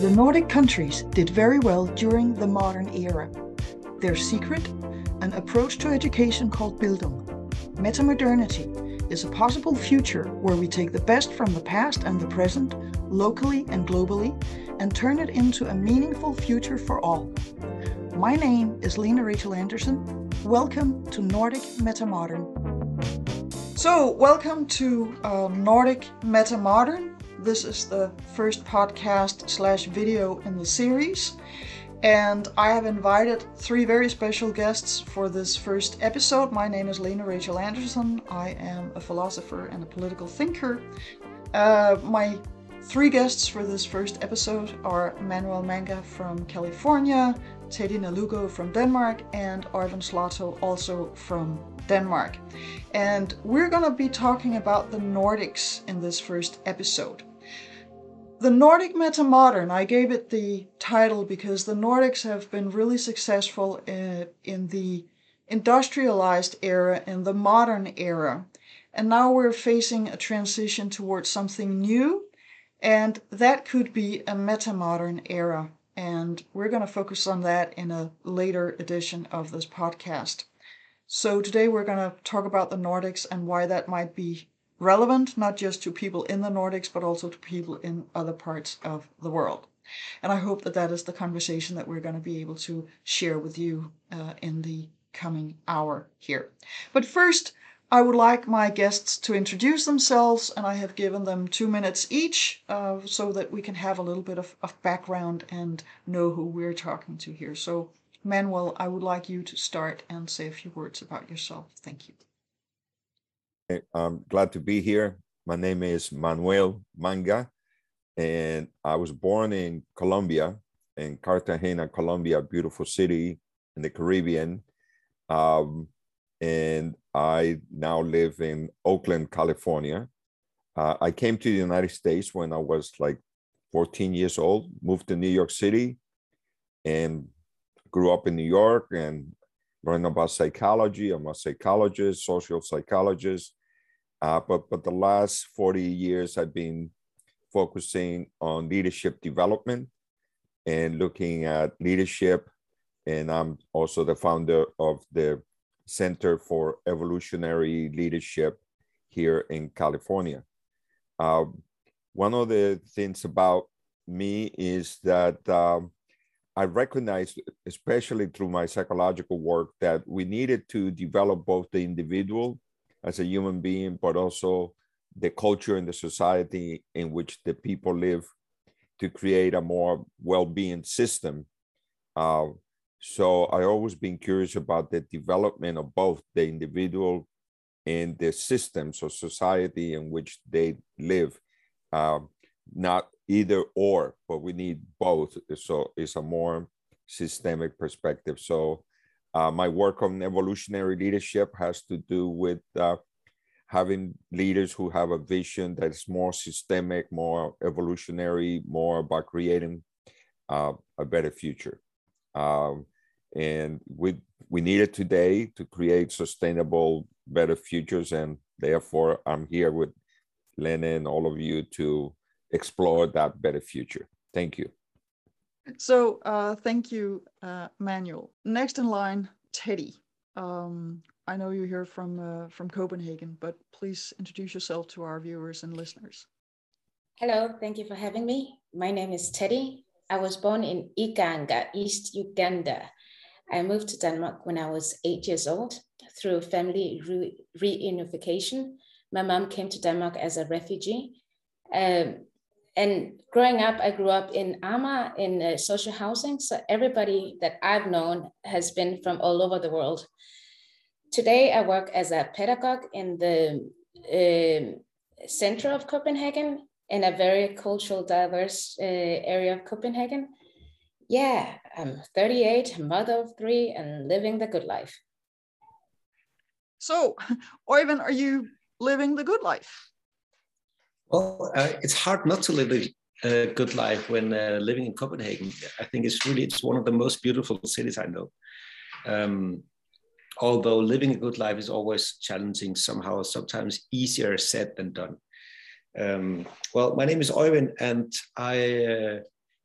The Nordic countries did very well during the modern era. Their secret, an approach to education called Bildung. Metamodernity is a possible future where we take the best from the past and the present, locally and globally, and turn it into a meaningful future for all. My name is Lene Rachel Andersen. Welcome to Nordic Metamodern. So, welcome to uh, Nordic Metamodern. This is the first podcast slash video in the series, and I have invited three very special guests for this first episode. My name is Lene Rachel Andersen. I am a philosopher and a political thinker. Uh, my three guests for this first episode are Manuel Manga from California, Teddy Nalugo from Denmark, and Oyvind Slaatto also from Denmark. And we're going to be talking about the Nordics in this first episode. The Nordic Metamodern, I gave it the title because the Nordics have been really successful in, in the industrialized era, in the modern era. And now we're facing a transition towards something new, and that could be a metamodern era. And we're going to focus on that in a later edition of this podcast. So today we're going to talk about the Nordics and why that might be relevant, not just to people in the Nordics, but also to people in other parts of the world. And I hope that that is the conversation that we're going to be able to share with you uh, in the coming hour here. But first, I would like my guests to introduce themselves, and I have given them two minutes each uh, so that we can have a little bit of, of background and know who we're talking to here. So Manuel, I would like you to start and say a few words about yourself. Thank you. I'm glad to be here. My name is Manuel Manga, and I was born in Colombia, in Cartagena, Colombia, beautiful city in the Caribbean. Um, and I now live in Oakland, California. Uh, I came to the United States when I was like 14 years old, moved to New York City, and grew up in New York and learned about psychology. I'm a psychologist, social psychologist. Uh, but but the last 40 years, I've been focusing on leadership development and looking at leadership. And I'm also the founder of the Center for Evolutionary Leadership here in California. Uh, one of the things about me is that um, I recognized, especially through my psychological work, that we needed to develop both the individual as a human being, but also the culture and the society in which the people live to create a more well-being system. Uh, so I always been curious about the development of both the individual and the systems of society in which they live. Uh, not either or, but we need both. So it's a more systemic perspective. So uh, my work on evolutionary leadership has to do with uh, having leaders who have a vision that's more systemic, more evolutionary, more about creating uh, a better future. Um, and we we need it today to create sustainable, better futures. And therefore, I'm here with Lena and all of you to explore that better future. Thank you. So uh, thank you, uh, Manuel. Next in line, Teddy. Um, I know you're here from uh, from Copenhagen, but please introduce yourself to our viewers and listeners. Hello, thank you for having me. My name is Teddy. I was born in Iganga, East Uganda. I moved to Denmark when I was eight years old through family re- reunification. My mom came to Denmark as a refugee. Um, and growing up, I grew up in Amager in uh, social housing. So everybody that I've known has been from all over the world. Today, I work as a pedagogue in the uh, center of Copenhagen in a very cultural diverse uh, area of Copenhagen. Yeah, I'm 38, mother of three, and living the good life. So, Oyvind, are you living the good life? Well, uh, it's hard not to live a good life when uh, living in Copenhagen. I think it's really it's one of the most beautiful cities I know. Um, although living a good life is always challenging, somehow sometimes easier said than done. Um, well, my name is Oyvind, and I uh,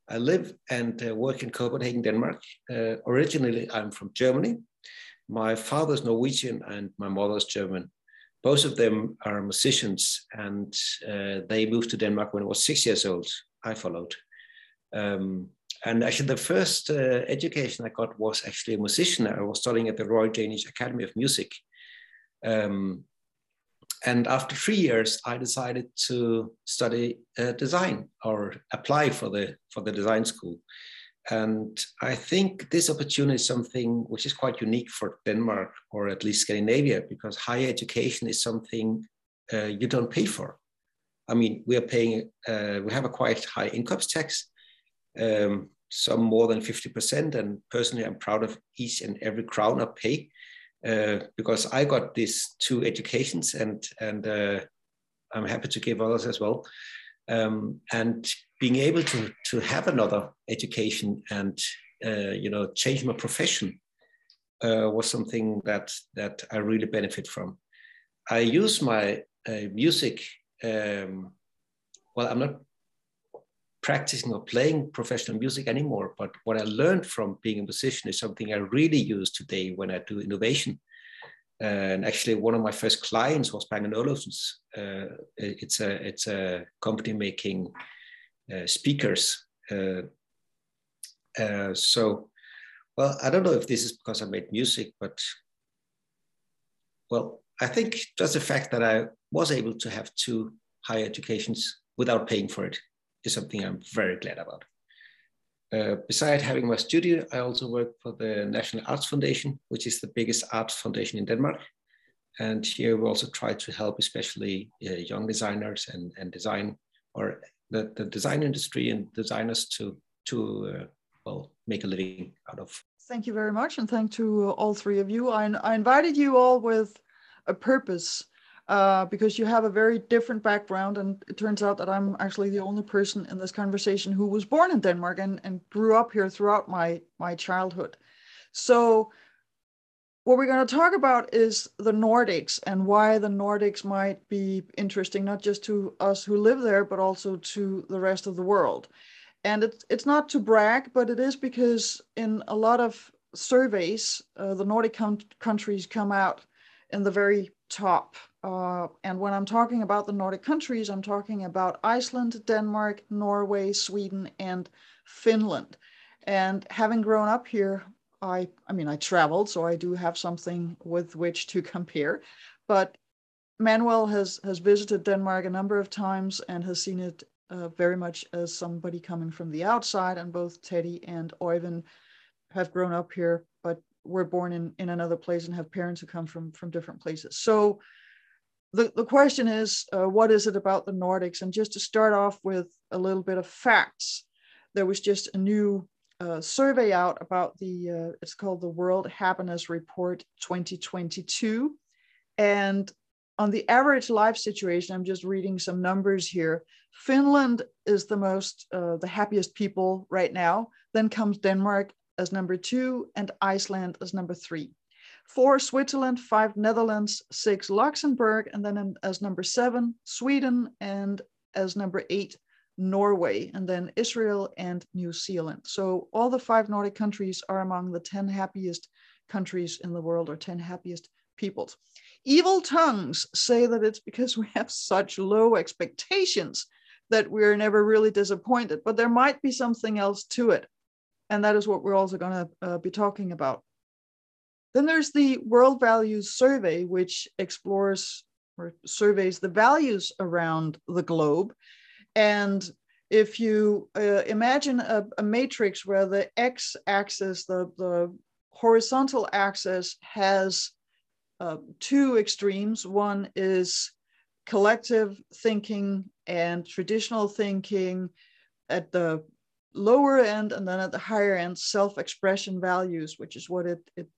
I live and uh, work in Copenhagen, Denmark. Uh, originally, I'm from Germany. My father's Norwegian and my mother's German. Both of them are musicians, and uh, they moved to Denmark when I was six years old. I followed. Um, and actually, the first uh, education I got was actually a musician. I was studying at the Royal Danish Academy of Music. Um, and after three years, I decided to study uh, design or apply for the for the design school. And I think this opportunity is something which is quite unique for Denmark or at least Scandinavia, because higher education is something uh, you don't pay for. I mean, we are paying, uh, we have a quite high income tax, um, some more than 50%. And personally, I'm proud of each and every crown I pay uh, because I got these two educations and, and uh, I'm happy to give others as well. Um, and being able to, to have another education and, uh, you know, change my profession uh, was something that, that I really benefit from. I use my uh, music, um, well, I'm not practicing or playing professional music anymore. But what I learned from being a musician is something I really use today when I do innovation. And actually, one of my first clients was Bang &. Uh, it's a it's a company making uh, speakers. Uh, uh, so, well, I don't know if this is because I made music, but well, I think just the fact that I was able to have two higher educations without paying for it is something I'm very glad about. Uh, besides having my studio, I also work for the National Arts Foundation, which is the biggest arts foundation in Denmark. And here we also try to help especially uh, young designers and, and design or the, the design industry and designers to, to uh, well, make a living out of. Thank you very much. And thank to all three of you. I, I invited you all with a purpose uh, because you have a very different background. And it turns out that I'm actually the only person in this conversation who was born in Denmark and, and grew up here throughout my, my childhood. So what we're going to talk about is the Nordics and why the Nordics might be interesting, not just to us who live there, but also to the rest of the world. And it's, it's not to brag, but it is because in a lot of surveys, uh, the Nordic countries come out in the very top uh, and when I'm talking about the Nordic countries, I'm talking about Iceland, Denmark, Norway, Sweden, and Finland. And having grown up here, I, I mean, I traveled, so I do have something with which to compare. But Manuel has, has visited Denmark a number of times and has seen it uh, very much as somebody coming from the outside. And both Teddy and Oyvind have grown up here, but were born in, in another place and have parents who come from, from different places. So the, the question is, uh, what is it about the Nordics? And just to start off with a little bit of facts, there was just a new survey out about the, uh, it's called the World Happiness Report 2022. And on the average life situation, I'm just reading some numbers here. Finland is the most, uh, the happiest people right now. Then comes Denmark as number two and Iceland as number three four Switzerland, five Netherlands, six Luxembourg, and then as number seven, Sweden, and as number eight, Norway, and then Israel and New Zealand. So all the five Nordic countries are among the 10 happiest countries in the world or 10 happiest peoples. Evil tongues say that it's because we have such low expectations that we're never really disappointed, but there might be something else to it. And that is what we're also going to uh, be talking about. Then there's the World Values Survey, which explores or surveys the values around the globe. And if you uh, imagine a, a, matrix where the x axis, the, the horizontal axis, has uh, two extremes one is collective thinking and traditional thinking at the lower end, and then at the higher end, self expression values, which is what it, it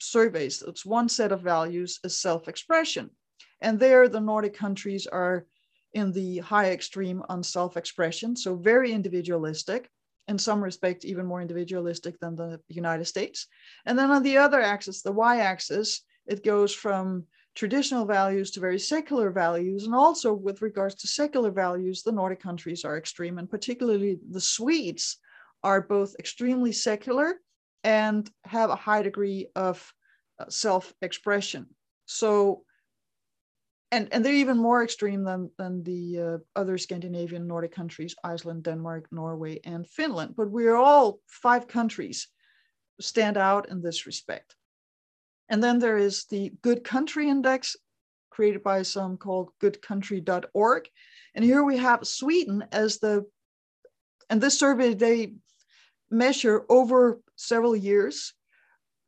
surveys. It's one set of values is self-expression. And there the Nordic countries are in the high extreme on self-expression, so very individualistic, in some respect even more individualistic than the United States. And then on the other axis, the y-axis, it goes from traditional values to very secular values. And also with regards to secular values, the Nordic countries are extreme, and particularly the Swedes are both extremely secular and have a high degree of uh, self-expression. So, and and they're even more extreme than than the uh, other Scandinavian Nordic countries: Iceland, Denmark, Norway, and Finland. But we're all five countries stand out in this respect. And then there is the Good Country Index, created by some called goodcountry.org. And here we have Sweden as the, and this survey, they measure over several years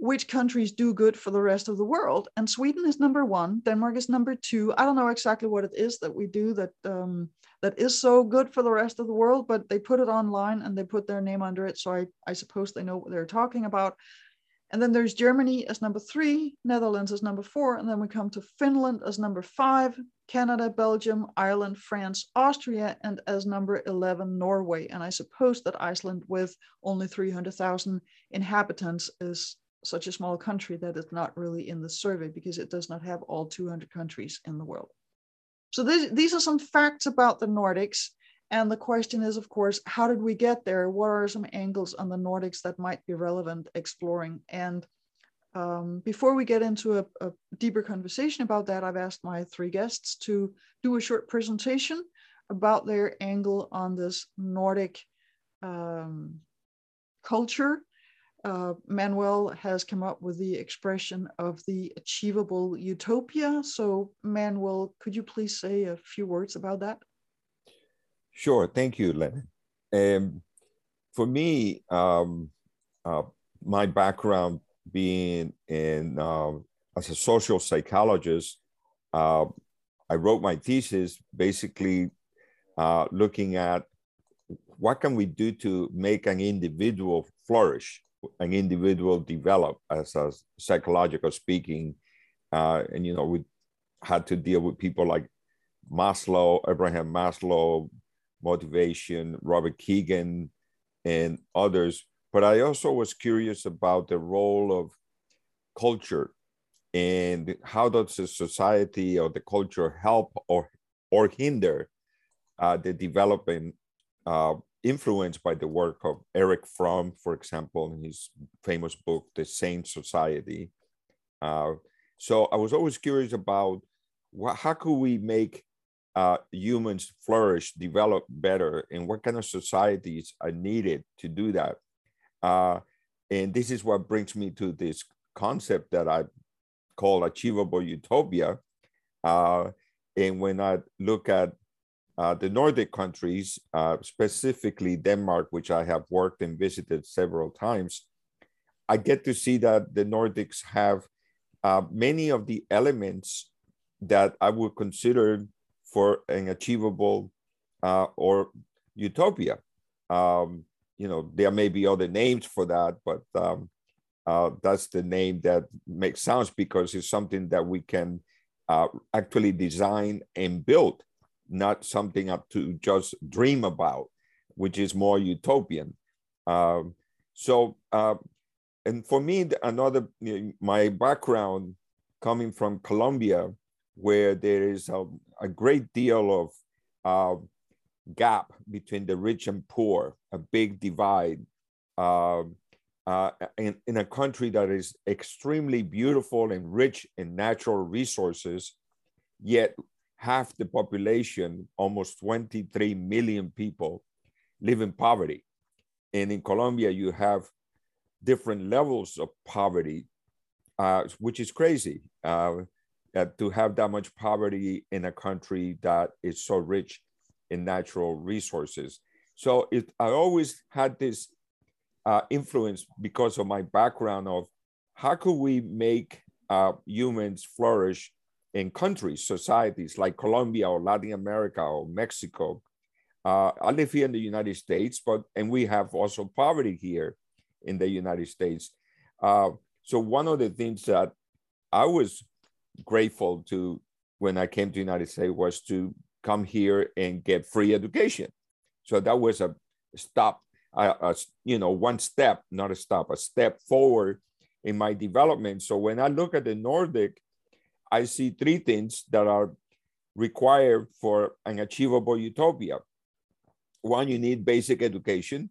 which countries do good for the rest of the world. And Sweden is number one, Denmark is number two. I don't know exactly what it is that we do that um, that is so good for the rest of the world, but they put it online and they put their name under it. So I, I suppose they know what they're talking about. And then there's Germany as number three, Netherlands as number four, and then we come to Finland as number five, Canada, Belgium, Ireland, France, Austria, and as number 11, Norway. And I suppose that Iceland, with only 300,000 inhabitants, is such a small country that it's not really in the survey because it does not have all 200 countries in the world. So this, these are some facts about the Nordics. And the question is, of course, how did we get there? What are some angles on the Nordics that might be relevant exploring? And um, before we get into a, a, deeper conversation about that, I've asked my three guests to do a short presentation about their angle on this Nordic um, culture. Uh, Manuel has come up with the expression of the achievable utopia. So, Manuel, could you please say a few words about that? Sure. Thank you, Len. Um, for me, um, uh, my background being in uh, as a social psychologist, uh, I wrote my thesis basically uh, looking at what can we do to make an individual flourish, an individual develop as a psychological speaking, uh, and you know we had to deal with people like Maslow, Abraham Maslow, motivation, Robert Kegan, and others. But I also was curious about the role of culture and how does the society or the culture help or or hinder uh, the development uh, influenced by the work of Erich Fromm, for example, in his famous book, The Sane Society. Uh, so I was always curious about what, how could we make uh, humans flourish, develop better, and what kind of societies are needed to do that. Uh, and this is what brings me to this concept that I call achievable utopia. Uh, and when I look at uh, the Nordic countries, uh, specifically Denmark, which I have worked and visited several times, I get to see that the Nordics have uh, many of the elements that I would consider for an achievable uh, or utopia. Um, you know, there may be other names for that, but um, uh, that's the name that makes sense because it's something that we can actually design and build, not something up to just dream about, which is more utopian. Um, so, uh, and for me, another, my background coming from Colombia, where there is a, a great deal of uh, gap between the rich and poor, a big divide. Uh, uh, in, in a country that is extremely beautiful and rich in natural resources, yet half the population, almost 23 million people, live in poverty. And in Colombia, you have different levels of poverty, uh, which is crazy. Uh, uh, to have that much poverty in a country that is so rich in natural resources. So it, I always had this uh, influence because of my background of how could we make uh, humans flourish in countries, societies like Colombia or Latin America or Mexico. Uh, I live here in the United States, but and we have also poverty here in the United States. Uh, so one of the things that I was grateful to when I came to the United States was to come here and get free education. So that was a stop, a, a, you know, one step, not a stop, a step forward in my development. So when I look at the Nordic, I see three things that are required for an achievable utopia. One, you need basic education.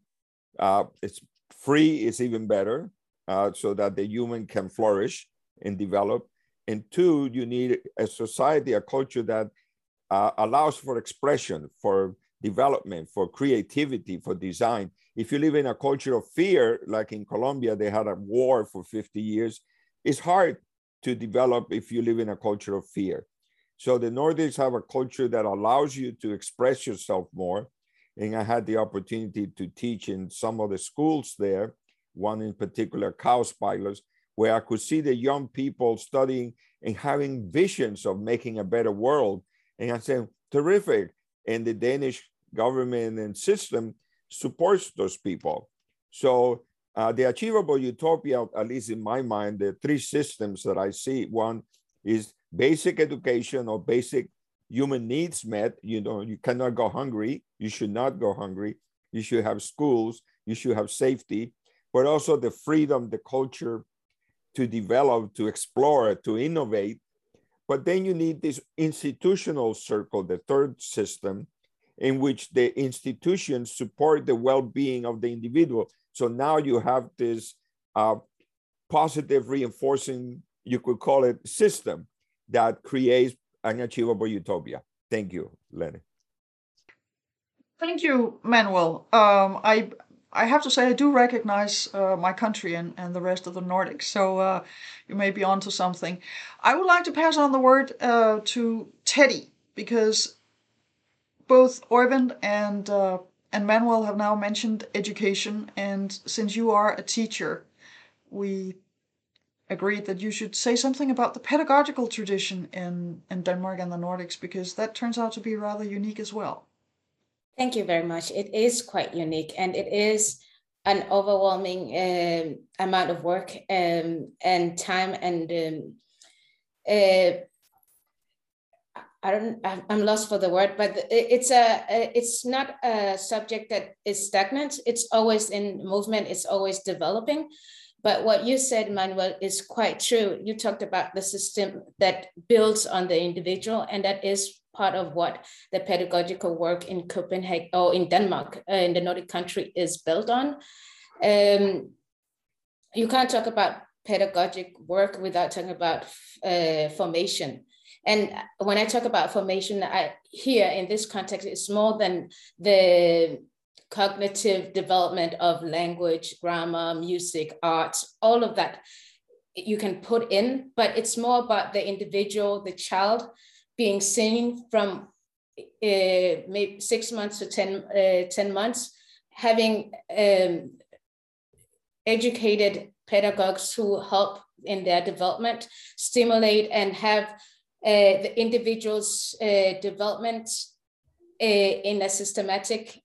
Uh, it's free is even better, uh, so that the human can flourish and develop. And two, you need a society, a culture that uh, allows for expression, for development, for creativity, for design. If you live in a culture of fear, like in Colombia, they had a war for 50 years, it's hard to develop if you live in a culture of fear. So the Nordics have a culture that allows you to express yourself more. And I had the opportunity to teach in some of the schools there, one in particular, Kaospilots, where I could see the young people studying and having visions of making a better world. And I said, terrific. And the Danish government and system supports those people. So uh, the achievable utopia, at least in my mind, the three systems that I see, one is basic education or basic human needs met. You know, you cannot go hungry. You should not go hungry. You should have schools. You should have safety, but also the freedom, the culture to develop, to explore, to innovate. But then you need this institutional circle, the third system, in which the institutions support the well-being of the individual. So now you have this uh, positive reinforcing, you could call it system that creates an achievable utopia. Thank you, Lenny. Thank you, Manuel. Um, I I have to say I do recognize uh, my country and, and the rest of the Nordics, so uh, you may be onto something. I would like to pass on the word uh, to Teddy because both Oyvind and uh, and Manuel have now mentioned education, and since you are a teacher, we agreed that you should say something about the pedagogical tradition in, in Denmark and the Nordics because that turns out to be rather unique as well. Thank you very much. It is quite unique and it is an overwhelming um, amount of work um, and time and um, uh, I don't I'm lost for the word, but it's a it's not a subject that is stagnant. It's always in movement. It's always developing. But what you said, Manuel, is quite true. You talked about the system that builds on the individual, and that is part of what the pedagogical work in Copenhagen or in Denmark, uh, in the Nordic country, is built on. Um, you can't talk about pedagogic work without talking about uh, formation. And when I talk about formation, I here in this context, it's more than the cognitive development of language, grammar, music, art, all of that you can put in, but it's more about the individual, the child being seen from uh, maybe six months to 10, uh, 10 months, having um, educated pedagogues who help in their development, stimulate and have the individual's uh, development in a systematic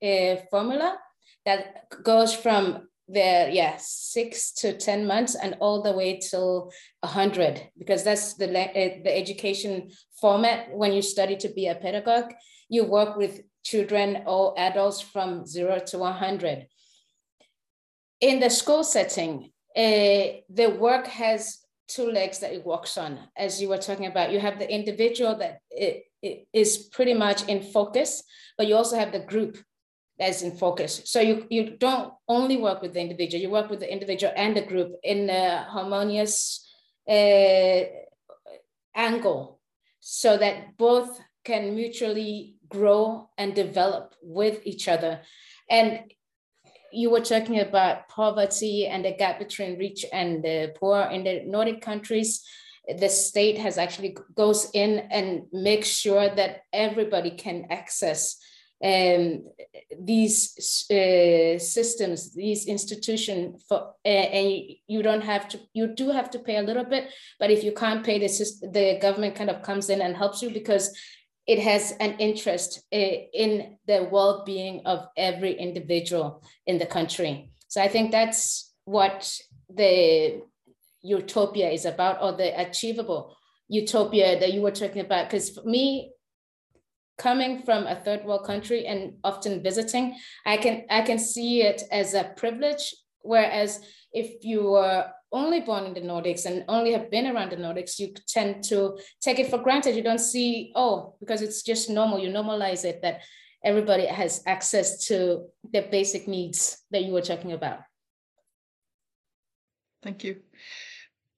formula that goes from the yeah six to 10 months and all the way till a 100 because that's the the education format. When you study to be a pedagogue you work with children or adults from 0 to 100 in the school setting uh, the work has two legs that it walks on. As you were talking about you have the individual that it, it is pretty much in focus but you also have the group that's in focus. So you you don't only work with the individual you work with the individual and the group in a harmonious uh, angle so that both can mutually grow and develop with each other. And you were talking about poverty and the gap between rich and the poor in the Nordic countries. The state has actually goes in and makes sure that everybody can access um, these uh, systems, these institutions for, uh, and you don't have to, you do have to pay a little bit, but if you can't pay the system, the government kind of comes in and helps you because it has an interest eh, in the well-being of every individual in the country. So I think that's what the utopia is about, or the achievable utopia that you were talking about. Because for me, coming from a third world country and often visiting, I can I can see it as a privilege. Whereas if you were only born in the Nordics and only have been around the Nordics, you tend to take it for granted. You don't see, oh, because it's just normal. You normalize it that everybody has access to the basic needs that you were talking about. Thank you.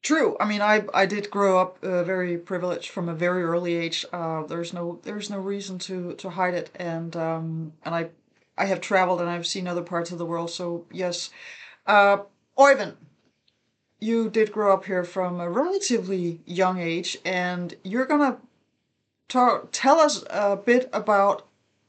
True. I mean, I I did grow up uh, very privileged from a very early age. Uh, there's no there's no reason to to hide it, and um, and I I have traveled and I've seen other parts of the world. So yes, uh, Oyvind, you did grow up here from a relatively young age, and you're gonna tell us a bit about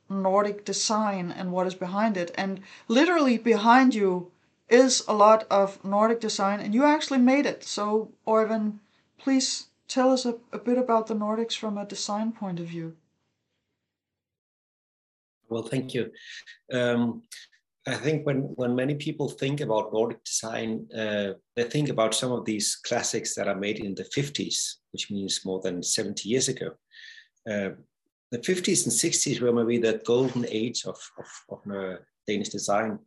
Nordic design and what is behind it, and literally behind you is a lot of Nordic design, and you actually made it. So, Oyvind, please tell us a, a bit about the Nordics from a design point of view. Well, thank you. Um, I think when, when many people think about Nordic design, uh, they think about some of these classics that are made in the 50s, which means more than 70 years ago. Uh, the 50s and 60s were maybe the golden age of, of, of uh, Danish design.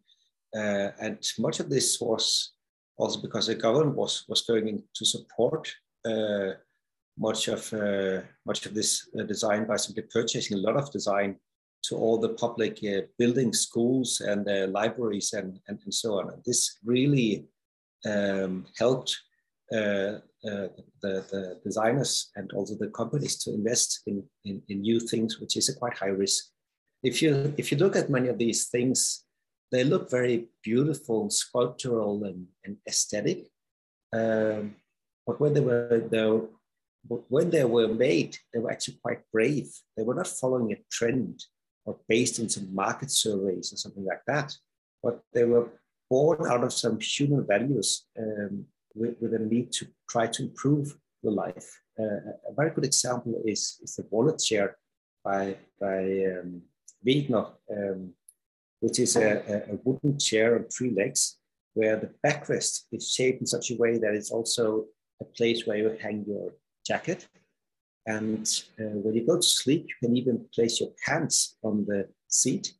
Uh, and much of this was also because the government was, was going in to support uh, much of uh, much of this design by simply purchasing a lot of design to all the public uh, buildings, schools, and uh, libraries, and, and, and, so on. And this really um, helped the, the designers and also the companies to invest in, in, in new things, which is a quite high risk. If you if you look at many of these things, they look very beautiful, sculptural, and, and aesthetic. Um, but when they were though, when they were made, they were actually quite brave. They were not following a trend or based in some market surveys or something like that, but they were born out of some human values um, with, with, a need to try to improve the life. Uh, a very good example is, is the valet chair by, by um, Wegner, um, which is a, a wooden chair on three legs, where the backrest is shaped in such a way that it's also a place where you hang your jacket. And uh, when you go to sleep, you can even place your pants on the seat,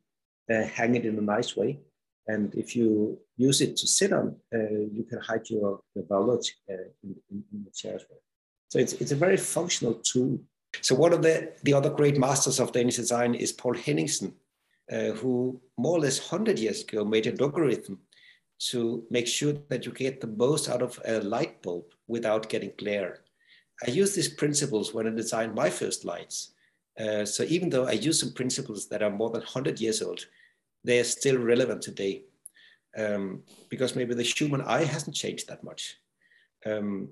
uh, hang it in a nice way. And if you use it to sit on, uh, you can hide your, your uh, in, in, in, the chair as well. So it's, it's a very functional tool. So one of the, the other great masters of Danish design is Poul Henningsen, uh, who more or less 100 years ago made a logarithm to make sure that you get the most out of a light bulb without getting glare. I use these principles when I designed my first lights. Uh, so even though I use some principles that are more than 100 years old, they are still relevant today um, because maybe the human eye hasn't changed that much. Um,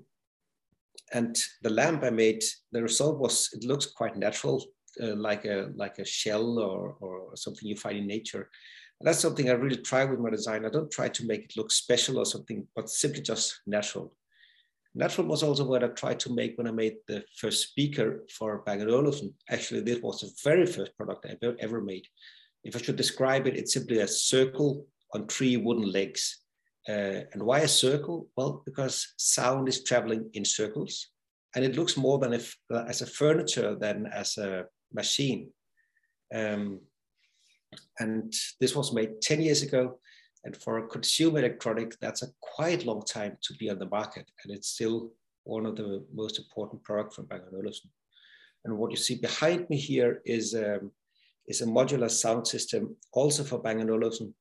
and the lamp I made, the result was it looks quite natural uh, like a like a shell or, or something you find in nature. And that's something I really try with my design. I don't try to make it look special or something, but simply just natural. Natural was also what I tried to make when I made the first speaker for Bang & Olufsen. Actually, this was the very first product I ever, ever made. If I should describe it, it's simply a circle on three wooden legs. Uh, and why a circle? Well, because sound is traveling in circles and it looks more than if uh, as a furniture than as a machine. Um, and this was made 10 years ago. And for a consumer electronic, that's a quite long time to be on the market. And it's still one of the most important products from Bang & Olufsen. And what you see behind me here is, um, is a modular sound system also for Bang & Olufsen,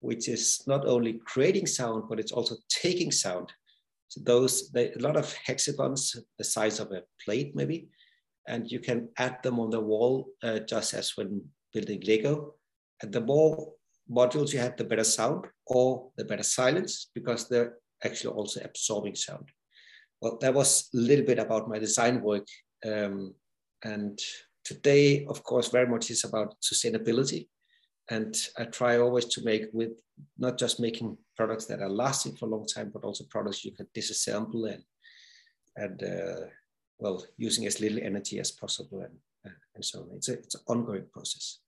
which is not only creating sound, but it's also taking sound. So those, they, a lot of hexagons, the size of a plate maybe, and you can add them on the wall uh, just as when building Lego. And the more modules you have, the better sound or the better silence because they're actually also absorbing sound. Well, that was a little bit about my design work. Um, and today, of course, very much is about sustainability. And I try always to make with not just making products that are lasting for a long time, but also products you can disassemble and, and uh, well, using as little energy as possible and, uh, and so on. It's, a, it's an ongoing process.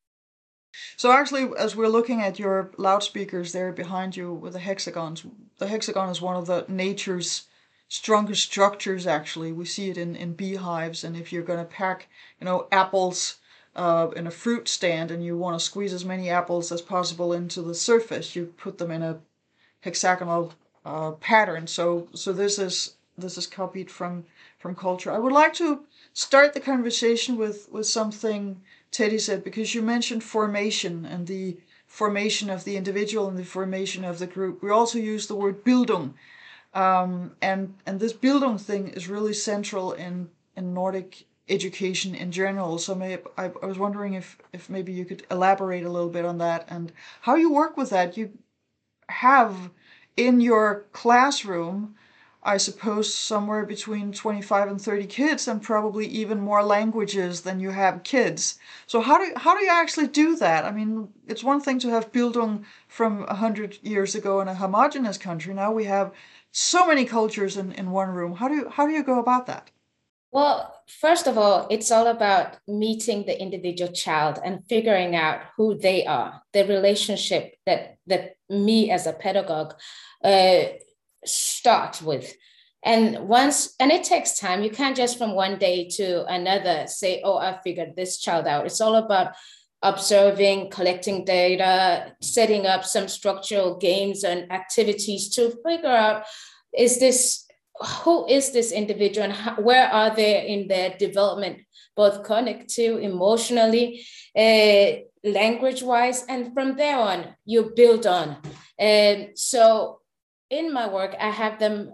So actually, as we're looking at your loudspeakers there behind you with the hexagons, the hexagon is one of the nature's strongest structures. Actually, we see it in in beehives, and if you're going to pack, you know, apples uh, in a fruit stand, and you want to squeeze as many apples as possible into the surface, you put them in a hexagonal uh, pattern. So so this is this is copied from from culture. I would like to start the conversation with with something Teddy said because you mentioned formation and the formation of the individual and the formation of the group. We also use the word Bildung, um, and and this Bildung thing is really central in in Nordic education in general. So may, I, I was wondering if if maybe you could elaborate a little bit on that and how you work with that. You have in your classroom I suppose somewhere between 25 and 30 kids and probably even more languages than you have kids. So how do how do you actually do that? I mean, it's one thing to have Bildung from 100 years ago in a homogenous country. Now we have so many cultures in, in one room. How do you how do you go about that? Well, first of all, it's all about meeting the individual child and figuring out who they are, the relationship that that me as a pedagogue uh, start with. And once, and it takes time. You can't just from one day to another say, oh, I figured this child out. It's all about observing, collecting data, setting up some structural games and activities to figure out is this who is this individual and how, where are they in their development, both cognitive, emotionally, uh, language wise, and from there on, you build on. And so in my work, I have them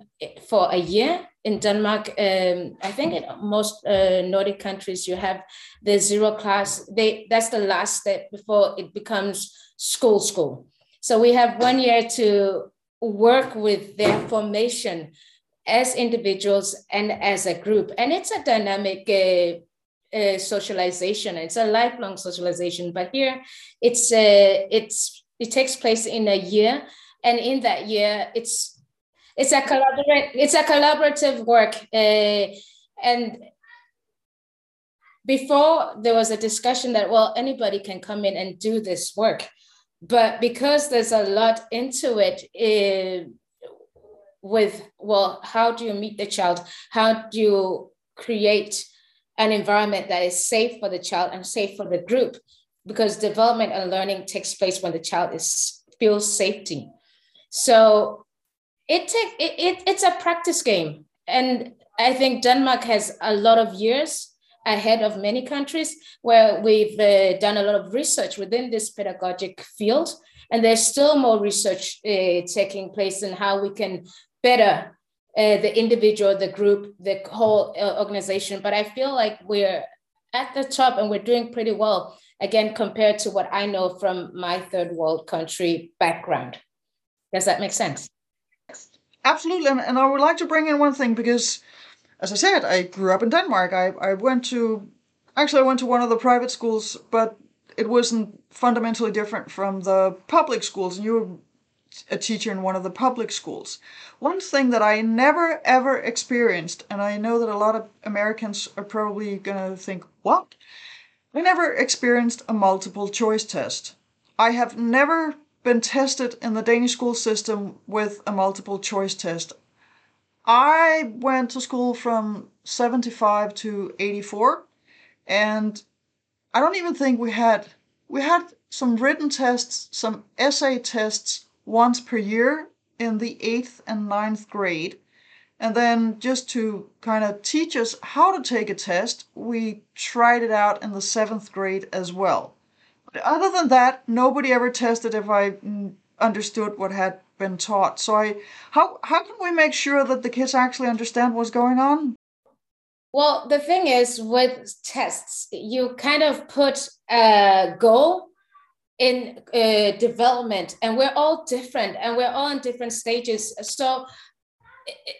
for a year in Denmark. Um, I think in most uh, Nordic countries, you have the zero class. They that's the last step before it becomes school school. So we have one year to work with their formation as individuals and as a group, and it's a dynamic. Uh, uh, socialization. It's a lifelong socialization, but here it's uh, it's it takes place in a year and in that year it's it's a collaborate it's a collaborative work uh, and before there was a discussion that well anybody can come in and do this work. But because there's a lot into it uh, with well how do you meet the child? How do you create an environment that is safe for the child and safe for the group? Because development and learning takes place when the child is feels safety so it take it, it it's a practice game, and I think Denmark has a lot of years ahead of many countries where we've uh, done a lot of research within this pedagogic field, and there's still more research uh, taking place in how we can better uh, the individual, the group, the whole uh, organization. But I feel like we're at the top and we're doing pretty well again compared to what I know from my third world country background. Does that make sense? Absolutely. And, and I would like to bring in one thing because, as I said, I grew up in Denmark. I, I went to, actually, I went to one of the private schools, but it wasn't fundamentally different from the public schools. And you were a teacher in one of the public schools. One thing that I never ever experienced, and I know that a lot of Americans are probably going to think, what? I never experienced a multiple choice test. I have never been tested in the Danish school system with a multiple choice test. I went to school from 75 to 84 and I don't even think we had we had some written tests, some essay tests once per year in the 8th and ninth grade. And then just to kind of teach us how to take a test, we tried it out in the 7th grade as well other than that, nobody ever tested if I understood what had been taught. So I, how how can we make sure that the kids actually understand what's going on? Well, the thing is with tests, you kind of put a goal in uh, development, and we're all different, and we're all in different stages. So. It,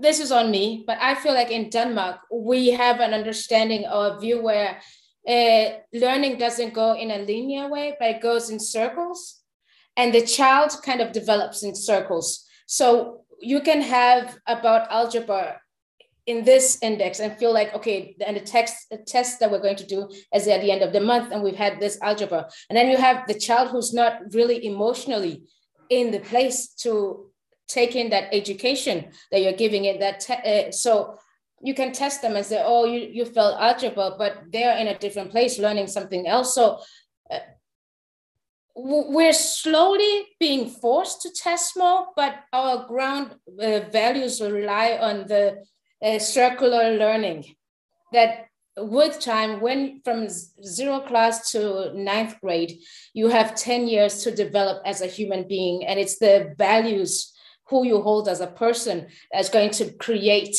this is on me, but I feel like in Denmark, we have an understanding or a view where uh, learning doesn't go in a linear way, but it goes in circles. And the child kind of develops in circles. So you can have about algebra in this index and feel like, okay, and the text the test that we're going to do is at the end of the month, and we've had this algebra. And then you have the child who's not really emotionally in the place to take in that education that you're giving it. That te- uh, so you can test them and say, oh, you, you felt algebra, but they're in a different place learning something else. So uh, we're slowly being forced to test more, but our ground uh, values will rely on the uh, circular learning. That with time, when from zero class to ninth grade, you have 10 years to develop as a human being, and it's the values who you hold as a person that's going to create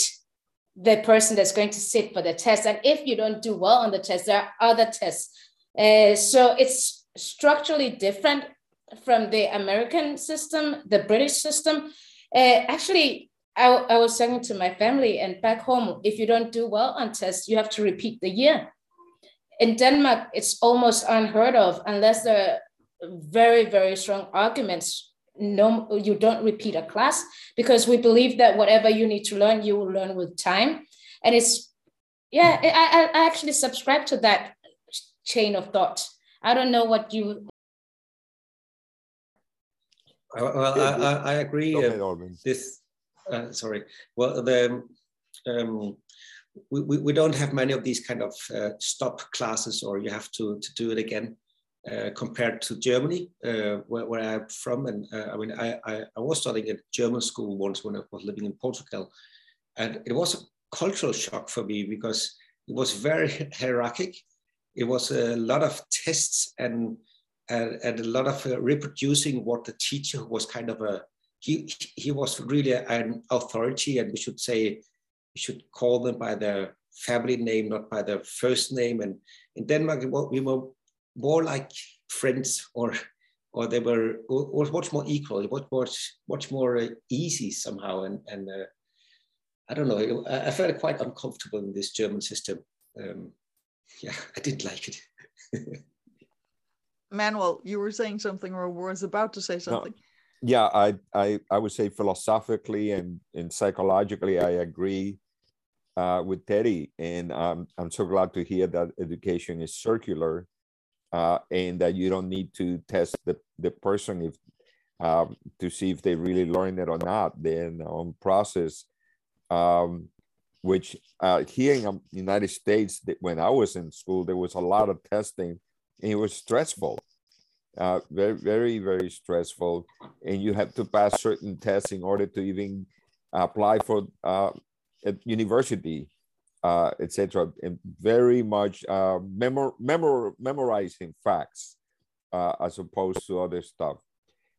the person that's going to sit for the test. And if you don't do well on the test, there are other tests. Uh, so it's structurally different from the American system, the British system. Uh, actually, I, I was talking to my family, and back home, if you don't do well on tests, you have to repeat the year. In Denmark, it's almost unheard of unless there are very, very strong arguments no you don't repeat a class because we believe that whatever you need to learn you will learn with time. And it's yeah i, I actually subscribe to that chain of thought. I don't know what you well i, I agree uh, this uh, sorry. Well the um, we, we, we don't have many of these kind of uh, stop classes or you have to, to do it again uh, compared to Germany, uh, where, where, I'm from. And uh, I mean, I, I, I, was studying at German school once when I was living in Portugal. And it was a cultural shock for me because it was very hierarchic. It was a lot of tests and, and, and a lot of uh, reproducing what the teacher was kind of a, he, he was really an authority and we should say, we should call them by their family name, not by their first name. And in Denmark, we were more like friends or or they were or much more equal it was much much more uh, easy somehow. And and uh, i don't know I, I, felt quite uncomfortable in this german system. Um, yeah i didn't like it. Manuel you were saying something or was about to say something. No. yeah I, I i would say philosophically and and psychologically i agree uh, with Teddy, and um, I'm so glad to hear that education is circular uh, and that you don't need to test the, the person if um, to see if they really learned it or not. Then on process, um, which uh, here in the United States, when I was in school, there was a lot of testing, and it was stressful, uh, very, very, very stressful, and you have to pass certain tests in order to even apply for uh, university uh, etc. And very much uh, memor- memor- memorizing facts uh, as opposed to other stuff.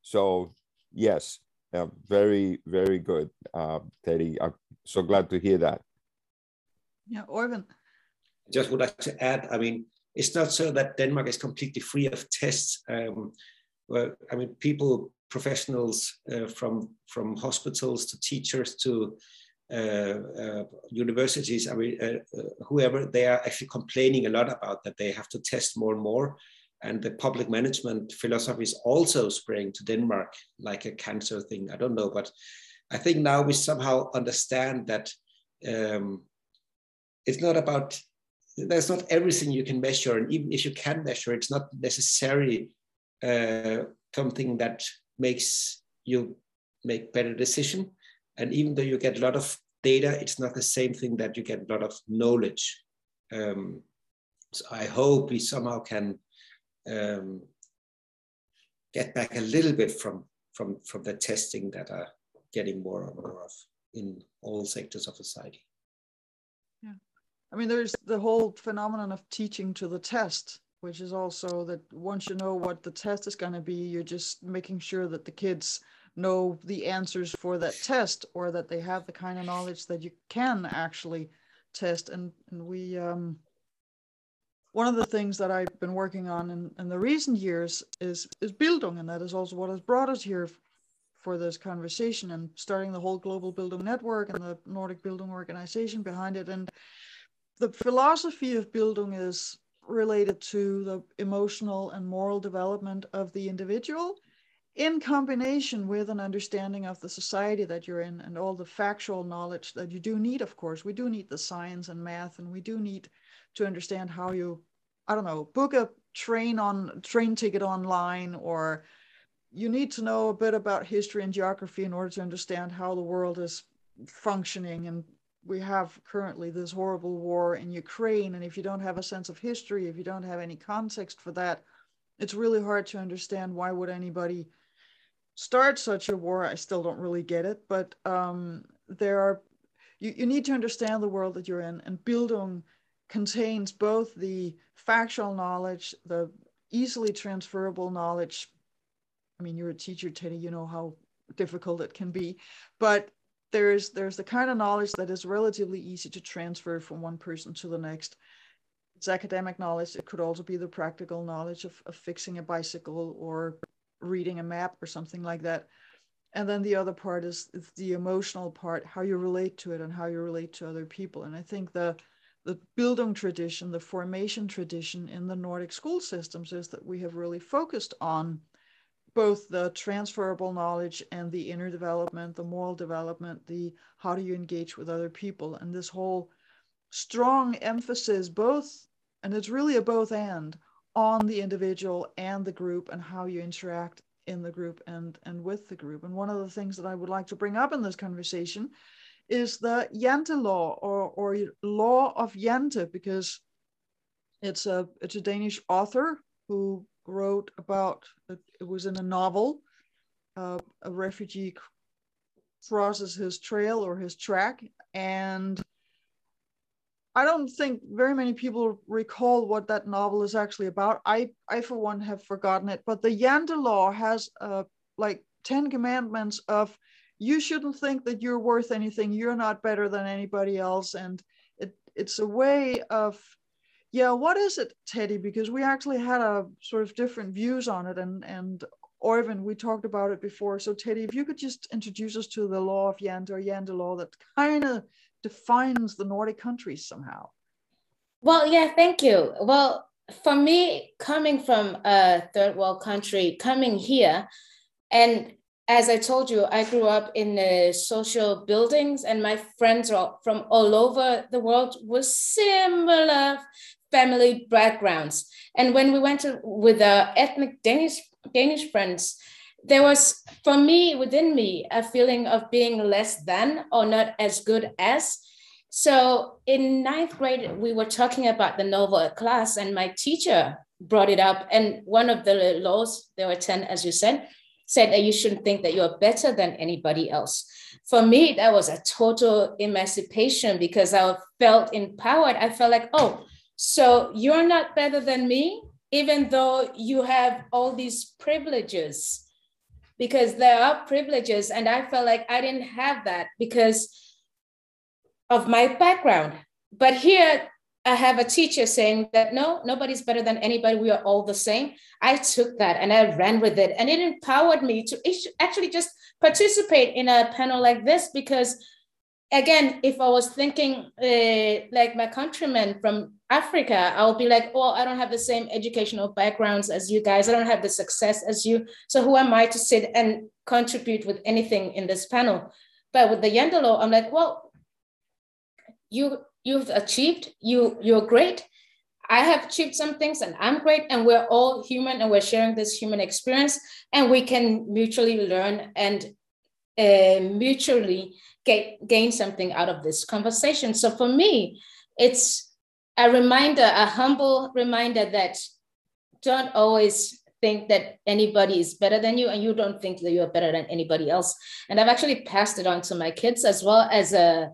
So yes, uh, very very good, uh, Teddy. I'm so glad to hear that. Yeah, Oyvind. Just would like to add. I mean, it's not so that Denmark is completely free of tests. Um, well, I mean, people, professionals uh, from from hospitals to teachers to universities, I mean, uh, whoever, they are actually complaining a lot about that they have to test more and more. And the public management philosophy is also spreading to Denmark like a cancer thing. I don't know, but I think now we somehow understand that um, it's not about there's not everything you can measure, and even if you can measure, it's not necessarily uh, something that makes you make better decision. And even though you get a lot of data, it's not the same thing that you get a lot of knowledge. Um, so I hope we somehow can um, get back a little bit from, from, from the testing that are getting more and more of in all sectors of society. Yeah. I mean, there's the whole phenomenon of teaching to the test, which is also that once you know what the test is going to be, you're just making sure that the kids know the answers for that test or that they have the kind of knowledge that you can actually test. And, and we um, one of the things that I've been working on in, in the recent years is is Bildung, and that is also what has brought us here for this conversation and starting the whole global Bildung network and the Nordic Bildung organization behind it. And the philosophy of Bildung is related to the emotional and moral development of the individual in combination with an understanding of the society that you're in and all the factual knowledge that you do need, of course, we do need the science and math, and we do need to understand how you, I don't know, book a train on train ticket online, or you need to know a bit about history and geography in order to understand how the world is functioning. And we have currently this horrible war in Ukraine, and if you don't have a sense of history, if you don't have any context for that, it's really hard to understand why would anybody start such a war. I still don't really get it, but um, there are you, you need to understand the world that you're in, and Bildung contains both the factual knowledge, the easily transferable knowledge. I mean, you're a teacher, Teddy, you know how difficult it can be, but there's there's the kind of knowledge that is relatively easy to transfer from one person to the next. It's academic knowledge. It could also be the practical knowledge of, of fixing a bicycle or reading a map or something like that. And then the other part is, is the emotional part, how you relate to it and how you relate to other people. And I think the the Bildung tradition, the formation tradition in the Nordic school systems is that we have really focused on both the transferable knowledge and the inner development, the moral development, the how do you engage with other people, and this whole strong emphasis both, and it's really a both and on the individual and the group and how you interact in the group and and with the group. And one of the things that I would like to bring up in this conversation is the Jante law or or law of Jante because it's a it's a Danish author who wrote about it was in a novel uh, a refugee crosses his trail or his track and I don't think very many people recall what that novel is actually about. I, I for one, have forgotten it. But the Jante Law has uh, like 10 commandments of you shouldn't think that you're worth anything. You're not better than anybody else. And it, it's a way of, yeah, what is it, Teddy? Because we actually had a sort of different views on it. And, and Oyvind, we talked about it before. So Teddy, if you could just introduce us to the law of Jante or Jante Law that kind of defines the Nordic countries somehow. Well, yeah, thank you. Well, for me, coming from a third world country, coming here, and as I told you, I grew up in the social buildings, and my friends from all over the world with similar family backgrounds. And when we went to, with our ethnic Danish Danish friends, there was for me within me a feeling of being less than or not as good as. So in ninth grade we were talking about the novel class and my teacher brought it up. And one of the laws there were 10 as you said said that you shouldn't think that you're better than anybody else. For me that was a total emancipation because i felt empowered. I felt like oh so you're not better than me even though you have all these privileges because there are privileges and i felt like i didn't have that because of my background. But here i have a teacher saying that no nobody's better than anybody. We are all the same. I took that and i ran with it and it empowered me to actually just participate in a panel like this because again, if I was thinking uh, like my countrymen from Africa, I'll be like, oh, I don't have the same educational backgrounds as you guys. I don't have the success as you. So who am I to sit and contribute with anything in this panel? But with the Jante Law, I'm like, well, you you've achieved, you you're great. I have achieved some things and I'm great, and we're all human and we're sharing this human experience, and we can mutually learn and mutually get, gain something out of this conversation. So for me, it's a reminder, a humble reminder that don't always think that anybody is better than you and you don't think that you're better than anybody else. And I've actually passed it on to my kids as well as a, uh,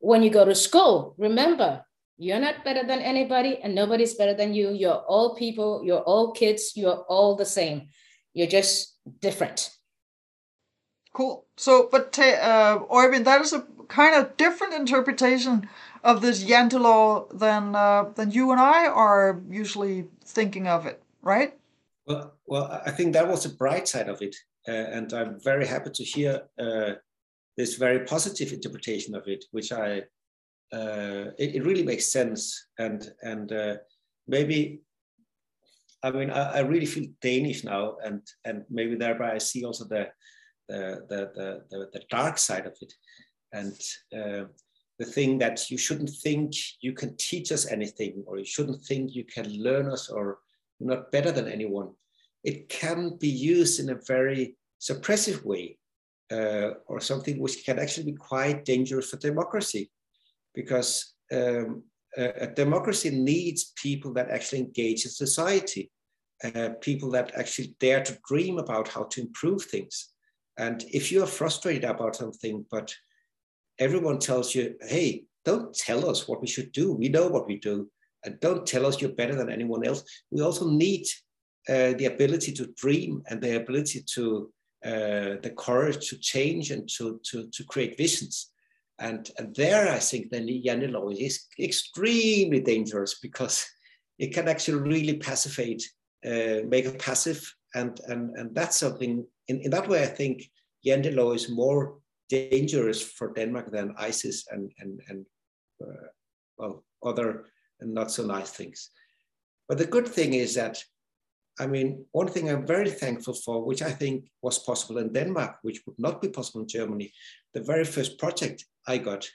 when you go to school, remember, you're not better than anybody and nobody's better than you. You're all people, you're all kids, you're all the same. You're just different. Cool. So, but uh, Oyvind, that is a kind of different interpretation of this Jante law than uh, than you and I are usually thinking of it, right? Well, well, I think that was the bright side of it, uh, and I'm very happy to hear uh, this very positive interpretation of it, which I uh, it, it, really makes sense, and and uh, maybe I mean I, I, really feel Danish now, and and maybe thereby I see also the the, the, the, the, dark side of it. And uh, the thing that you shouldn't think you can teach us anything, or you shouldn't think you can learn us, or you're not better than anyone. It can be used in a very suppressive way, uh, or something which can actually be quite dangerous for democracy, because um, a, a democracy needs people that actually engage in society. uh, people that actually dare to dream about how to improve things. And if you are frustrated about something, but everyone tells you, hey, don't tell us what we should do. We know what we do. And don't tell us you're better than anyone else. We also need uh, the ability to dream and the ability to, uh, the courage to change and to, to, to create visions. And, and there, I think the Jantelov is extremely dangerous because it can actually really pacifiate, uh, make it passive. And, and, and that's something, in, in that way, I think Jantelov is more dangerous for Denmark than ISIS and, and, and uh, well, other not so nice things. But the good thing is that, I mean, one thing I'm very thankful for, which I think was possible in Denmark, which would not be possible in Germany, the very first project I got,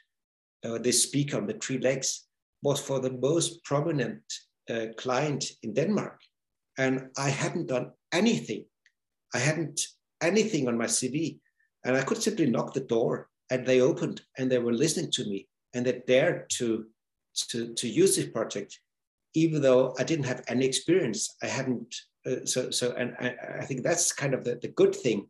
uh, this speaker on the three legs, was for the most prominent uh, client in Denmark. And I hadn't done anything. I hadn't anything on my CV. And I could simply knock the door and they opened and they were listening to me and they dared to, to, to use this project, even though I didn't have any experience. I hadn't, uh, so, so and I, I, think that's kind of the, the good thing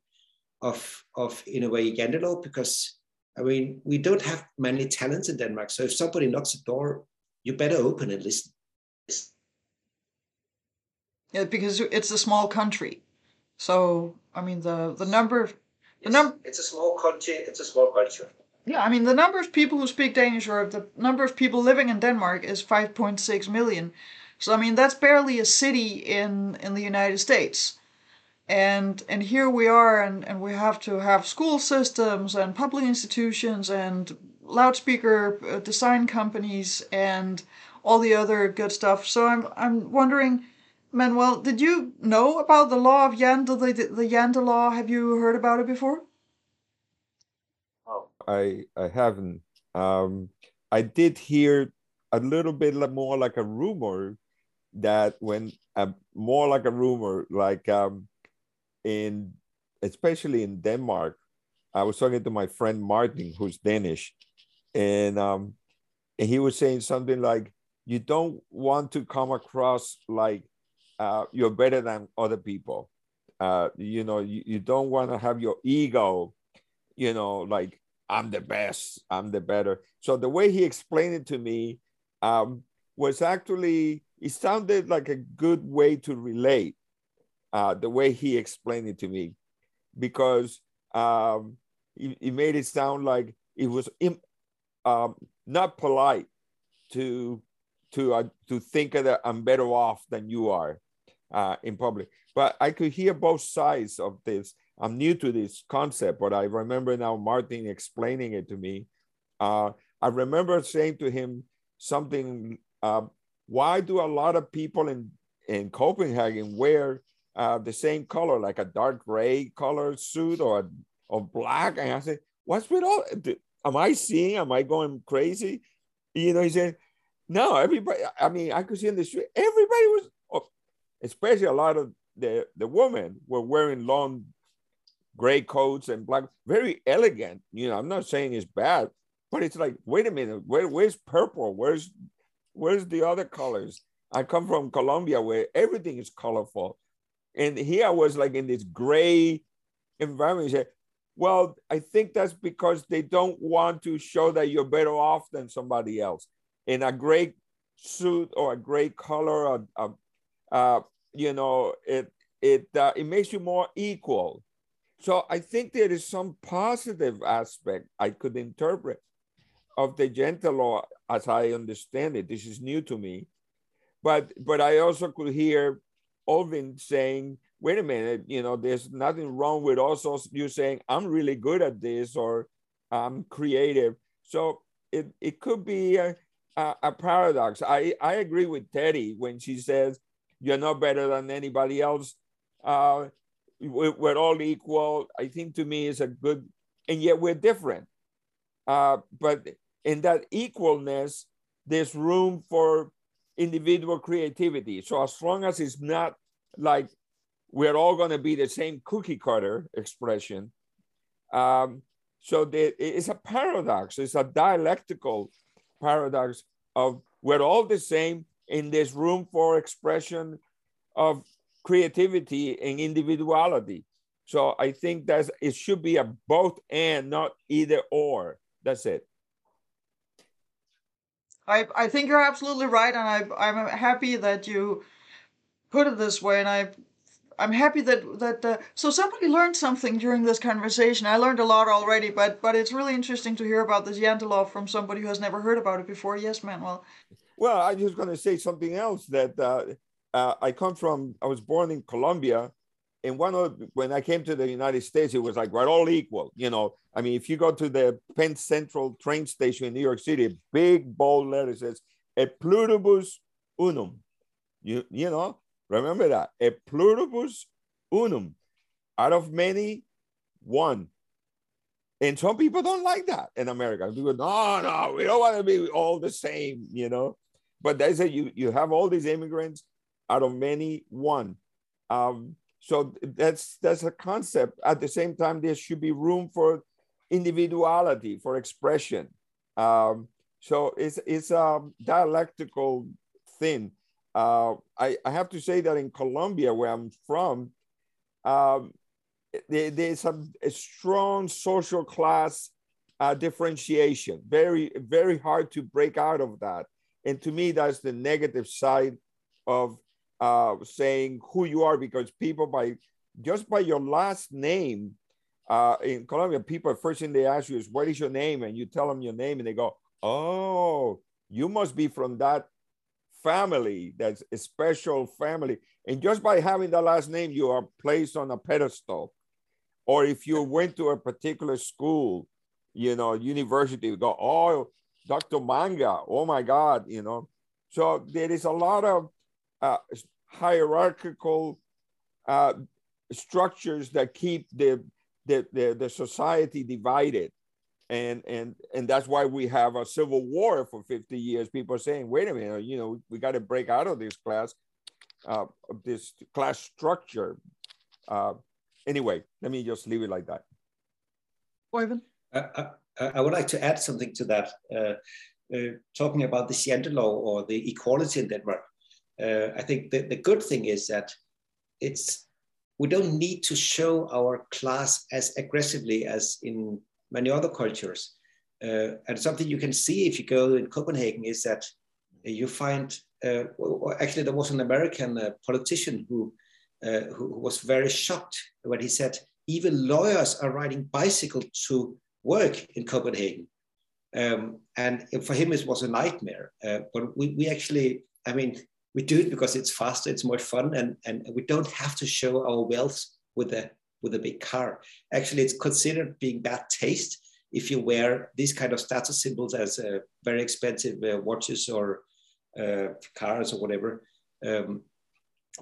of, of, in a way, Jantelov, because I mean, we don't have many talents in Denmark. So if somebody knocks the door, you better open and listen. Yeah, because it's a small country. So I mean the the number of the number it's a small country, it's a small culture. Yeah, I mean the number of people who speak Danish or the number of people living in Denmark is 5.6 million. So I mean that's barely a city in in the United States. And and here we are and, and we have to have school systems and public institutions and loudspeaker uh, design companies and all the other good stuff. So I'm I'm wondering Manuel, did you know about the law of Jante, the, the Jante law? Have you heard about it before? Oh, I I haven't. Um, I did hear a little bit more like a rumor that when uh, more like a rumor, like um, in especially in Denmark, I was talking to my friend Martin, who's Danish, and um, and he was saying something like, "You don't want to come across like uh, you're better than other people. Uh, you know, you, you don't want to have your ego, you know, like I'm the best, I'm the better. So the way he explained it to me um, was actually, it sounded like a good way to relate uh, the way he explained it to me, because um, he, made it sound like it was Im- um, not polite to to uh, to think that I'm better off than you are uh, in public. But I could hear both sides of this. I'm new to this concept, but I remember now Martin explaining it to me. Uh, I remember saying to him something. Uh, why do a lot of people in in Copenhagen wear uh, the same color, like a dark gray color suit or or black? And I said, "What's with all? Am I seeing? Am I going crazy?" You know, he said, "No, everybody. I mean, I could see in the street, everybody was especially a lot of the, the women were wearing long gray coats and black, very elegant. You know, I'm not saying it's bad, but it's like, wait a minute, where, where's purple? Where's where's the other colors? I come from Colombia where everything is colorful. And here I was like in this gray environment. Well, I think that's because they don't want to show that you're better off than somebody else. In a gray suit or a gray color, a, a uh, you know, it it uh, it makes you more equal. So I think there is some positive aspect I could interpret of the Jante law as I understand it. This is new to me, but but I also could hear Oyvind saying, "Wait a minute, you know, there's nothing wrong with also you saying I'm really good at this or I'm creative." So it it could be a, a, a paradox. I I agree with Teddy when she says you're not better than anybody else. Uh, we're all equal. I think to me is a good, and yet we're different. Uh, but in that equalness, there's room for individual creativity. So as long as it's not like we're all going to be the same cookie cutter expression, um, so it's a paradox. It's a dialectical paradox of we're all the same, in this room for expression of creativity and individuality. So I think that it should be a both and not either or. That's it. I, I think you're absolutely right, and I, I'm happy that you put it this way, and I I'm happy that that uh, so somebody learned something during this conversation. I learned a lot already, but but it's really interesting to hear about this Jantelov from somebody who has never heard about it before. Yes, Manuel. Well, I'm just going to say something else that uh, uh, I come from. I was born in Colombia, and one of when I came to the United States, it was like we're all equal. You know, I mean, if you go to the Penn Central train station in New York City, big bold letter says "E pluribus unum." You you know, remember that "E pluribus unum," out of many, one. And some people don't like that in America. People, no, no, we don't want to be all the same, you know. But they say you you have all these immigrants out of many, one. Um, so that's that's a concept. At the same time, there should be room for individuality, for expression. Um, so it's it's a dialectical thing. Uh, I, I have to say that in Colombia, where I'm from, um, there, there's a, a, strong social class uh, differentiation. Very very hard to break out of that. And to me, that's the negative side of uh, saying who you are because people by just by your last name uh, in Colombia, people first thing they ask you is what is your name, and you tell them your name, and they go, "Oh, you must be from that family. That's a special family." And just by having that last name, you are placed on a pedestal. Or if you went to a particular school, you know, university, you go, "Oh, Dr. Manga, oh my God," you know. So there is a lot of uh, hierarchical uh, structures that keep the, the, the, the, society divided. And, and, and that's why we have a civil war for 50 years. People are saying, wait a minute, you know, we got to break out of this class, uh, this class structure. Uh, anyway, let me just leave it like that. Oyvind? I, would like to add something to that. Uh, uh, talking about the Jante law or the equality in Denmark, uh, I think the, the good thing is that it's we don't need to show our class as aggressively as in many other cultures. Uh, and something you can see if you go in Copenhagen is that you find, uh, well, actually, there was an American uh, politician who, who was very shocked when he said, even lawyers are riding bicycle to work in Copenhagen. Um, and for him, it was a nightmare. Uh, but we, we actually, I mean, we do it because it's faster, it's more fun, and, and we don't have to show our wealth with a with a big car. Actually, it's considered being bad taste if you wear these kind of status symbols as uh, very expensive uh, watches or uh, cars or whatever, um,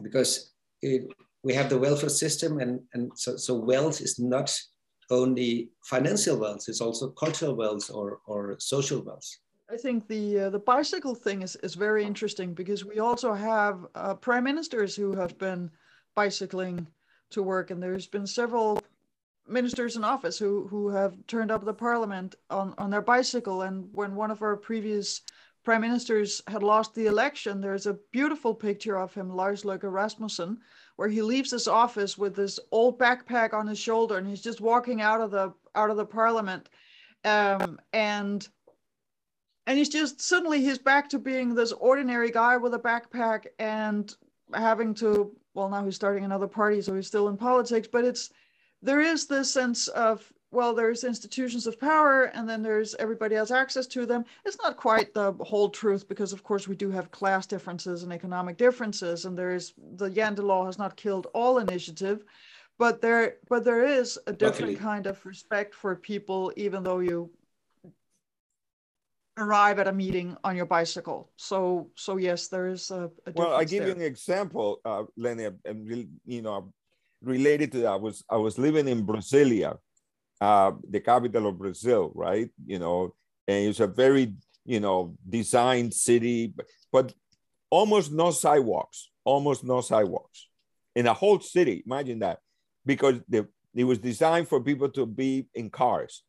because it, we have the welfare system, and and so, so wealth is not only financial wealth; it's also cultural wealth or or social wealth. I think the uh, the bicycle thing is, is very interesting because we also have uh, prime ministers who have been bicycling to work, and there's been several ministers in office who who have turned up the parliament on on their bicycle. And when one of our previous prime ministers had lost the election, there's a beautiful picture of him, Lars Løkke Rasmussen, where he leaves his office with this old backpack on his shoulder, and he's just walking out of the out of the parliament, um, and and he's just suddenly he's back to being this ordinary guy with a backpack and having to well now he's starting another party so he's still in politics but it's there is this sense of well there's institutions of power and then there's everybody has access to them it's not quite the whole truth because of course we do have class differences and economic differences and there's the Jante law has not killed all initiative but there but there is a different Luckily. kind of respect for people even though you arrive at a meeting on your bicycle. So, so yes, there is a. a well, I give there. you an example, uh, Lene, and you know, related to that. I was I was living in Brasilia, uh, the capital of Brazil, right? You know, and it's a very you know designed city, but, but almost no sidewalks, almost no sidewalks in a whole city. Imagine that, because the, it was designed for people to be in cars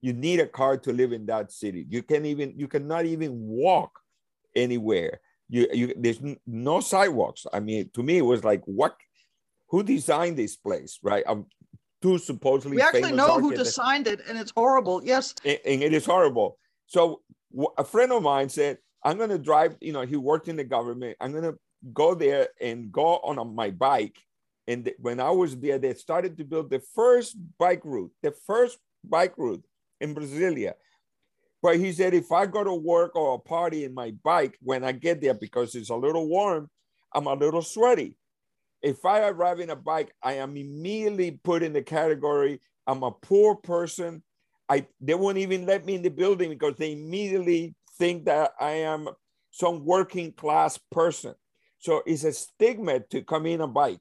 you need a car to live in that city. You can even you cannot even walk anywhere. You, you there's no sidewalks. I mean, to me, it was like what who designed this place, right? Um, two supposedly we actually know who designed it, and it's horrible. Yes, and, and it is horrible. So a friend of mine said, "I'm going to drive." You know, he worked in the government. I'm going to go there and go on my bike. And when I was there, they started to build the first bike route, the first bike route in Brasilia. But he said, if I go to work or a party in my bike when I get there because it's a little warm, I'm a little sweaty. If I arrive in a bike, I am immediately put in the category I'm a poor person. I they won't even let me in the building because they immediately think that I am some working class person. So it's a stigma to come in a bike.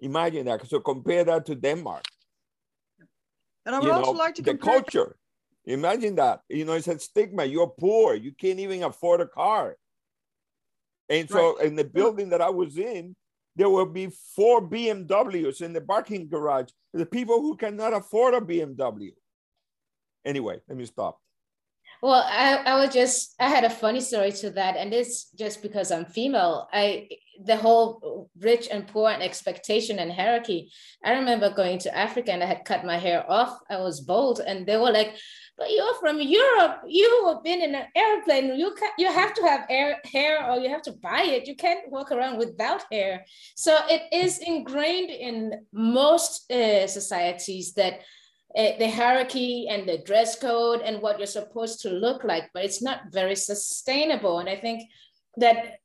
Imagine that. So compare that to Denmark. And I would you also know, like to the culture. Imagine that. You know, it's a stigma. You're poor. You can't even afford a car. And so right. in the building that I was in, there will be four BMWs in the parking garage. The people who cannot afford a BMW. Anyway, let me stop. Well, I, I was just I had a funny story to that, and it's just because I'm female. I the whole rich and poor and expectation and hierarchy. I remember going to Africa and I had cut my hair off. I was bald, and they were like, "But you're from Europe. You have been in an airplane. You can, you have to have air, hair, or you have to buy it. You can't walk around without hair." So it is ingrained in most uh, societies that uh, the hierarchy and the dress code and what you're supposed to look like, but it's not very sustainable. And I think that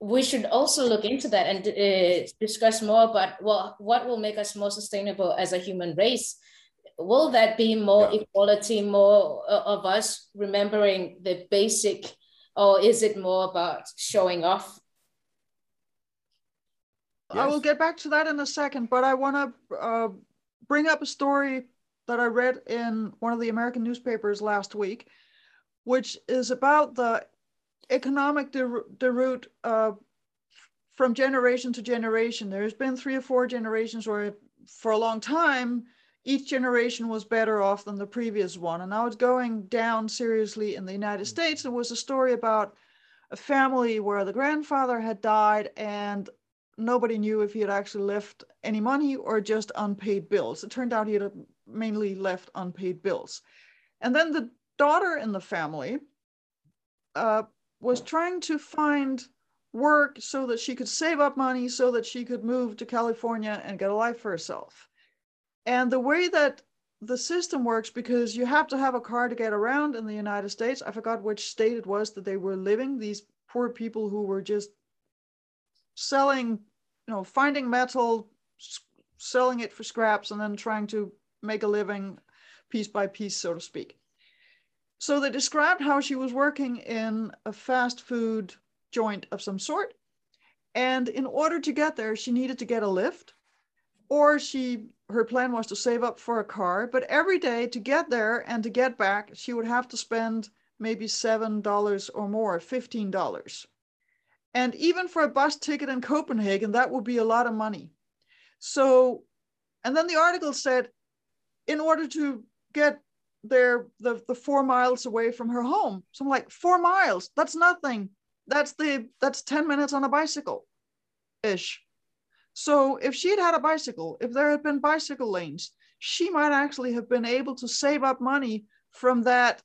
we should also look into that and uh, discuss more about well, what will make us more sustainable as a human race. Will that be more yeah. equality, more uh, of us remembering the basic, or is it more about showing off? Yes. I will get back to that in a second, but I want to uh, bring up a story that I read in one of the American newspapers last week, which is about the economic deroute uh, from generation to generation. There's been three or four generations where, for a long time, each generation was better off than the previous one. And now it's going down seriously in the United States. There was a story about a family where the grandfather had died and nobody knew if he had actually left any money or just unpaid bills. It turned out he had mainly left unpaid bills. And then the daughter in the family uh, was trying to find work so that she could save up money so that she could move to California and get a life for herself. And the way that the system works, because you have to have a car to get around in the United States, I forgot which state it was that they were living, these poor people who were just selling, you know, finding metal, selling it for scraps, and then trying to make a living piece by piece, so to speak. So they described how she was working in a fast food joint of some sort. And in order to get there, she needed to get a lift, or she her plan was to save up for a car. But every day to get there and to get back, she would have to spend maybe seven dollars or more, fifteen dollars. And even for a bus ticket in Copenhagen, that would be a lot of money. So, and then the article said in order to get there the, the four miles away from her home. So I'm like, four miles, that's nothing. That's the that's 10 minutes on a bicycle ish. So if she had had a bicycle, if there had been bicycle lanes, she might actually have been able to save up money from that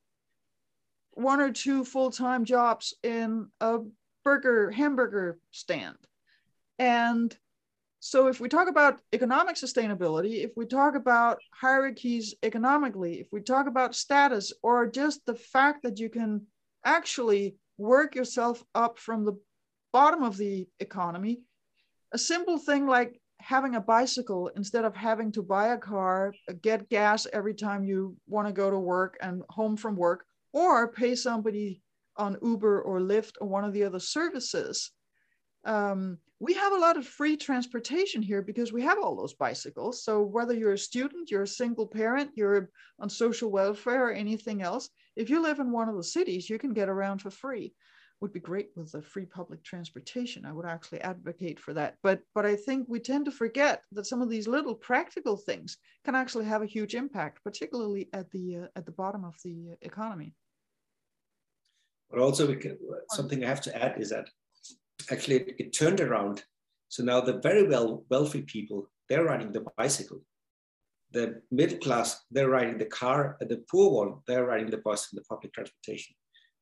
one or two full-time jobs in a burger hamburger stand. And so if we talk about economic sustainability, if we talk about hierarchies economically, if we talk about status or just the fact that you can actually work yourself up from the bottom of the economy, a simple thing like having a bicycle instead of having to buy a car, get gas every time you want to go to work and home from work, or pay somebody on Uber or Lyft or one of the other services. Um, we have a lot of free transportation here because we have all those bicycles. So whether you're a student, you're a single parent, you're on social welfare or anything else, if you live in one of the cities, you can get around for free. Would be great with the free public transportation. I would actually advocate for that. But but I think we tend to forget that some of these little practical things can actually have a huge impact, particularly at the uh, at the bottom of the economy. But also, can, something I have to add is that actually it, it turned around So now the very well wealthy people, they're riding the bicycle. The middle class, they're riding the car, and the poor one, they're riding the bus and the public transportation.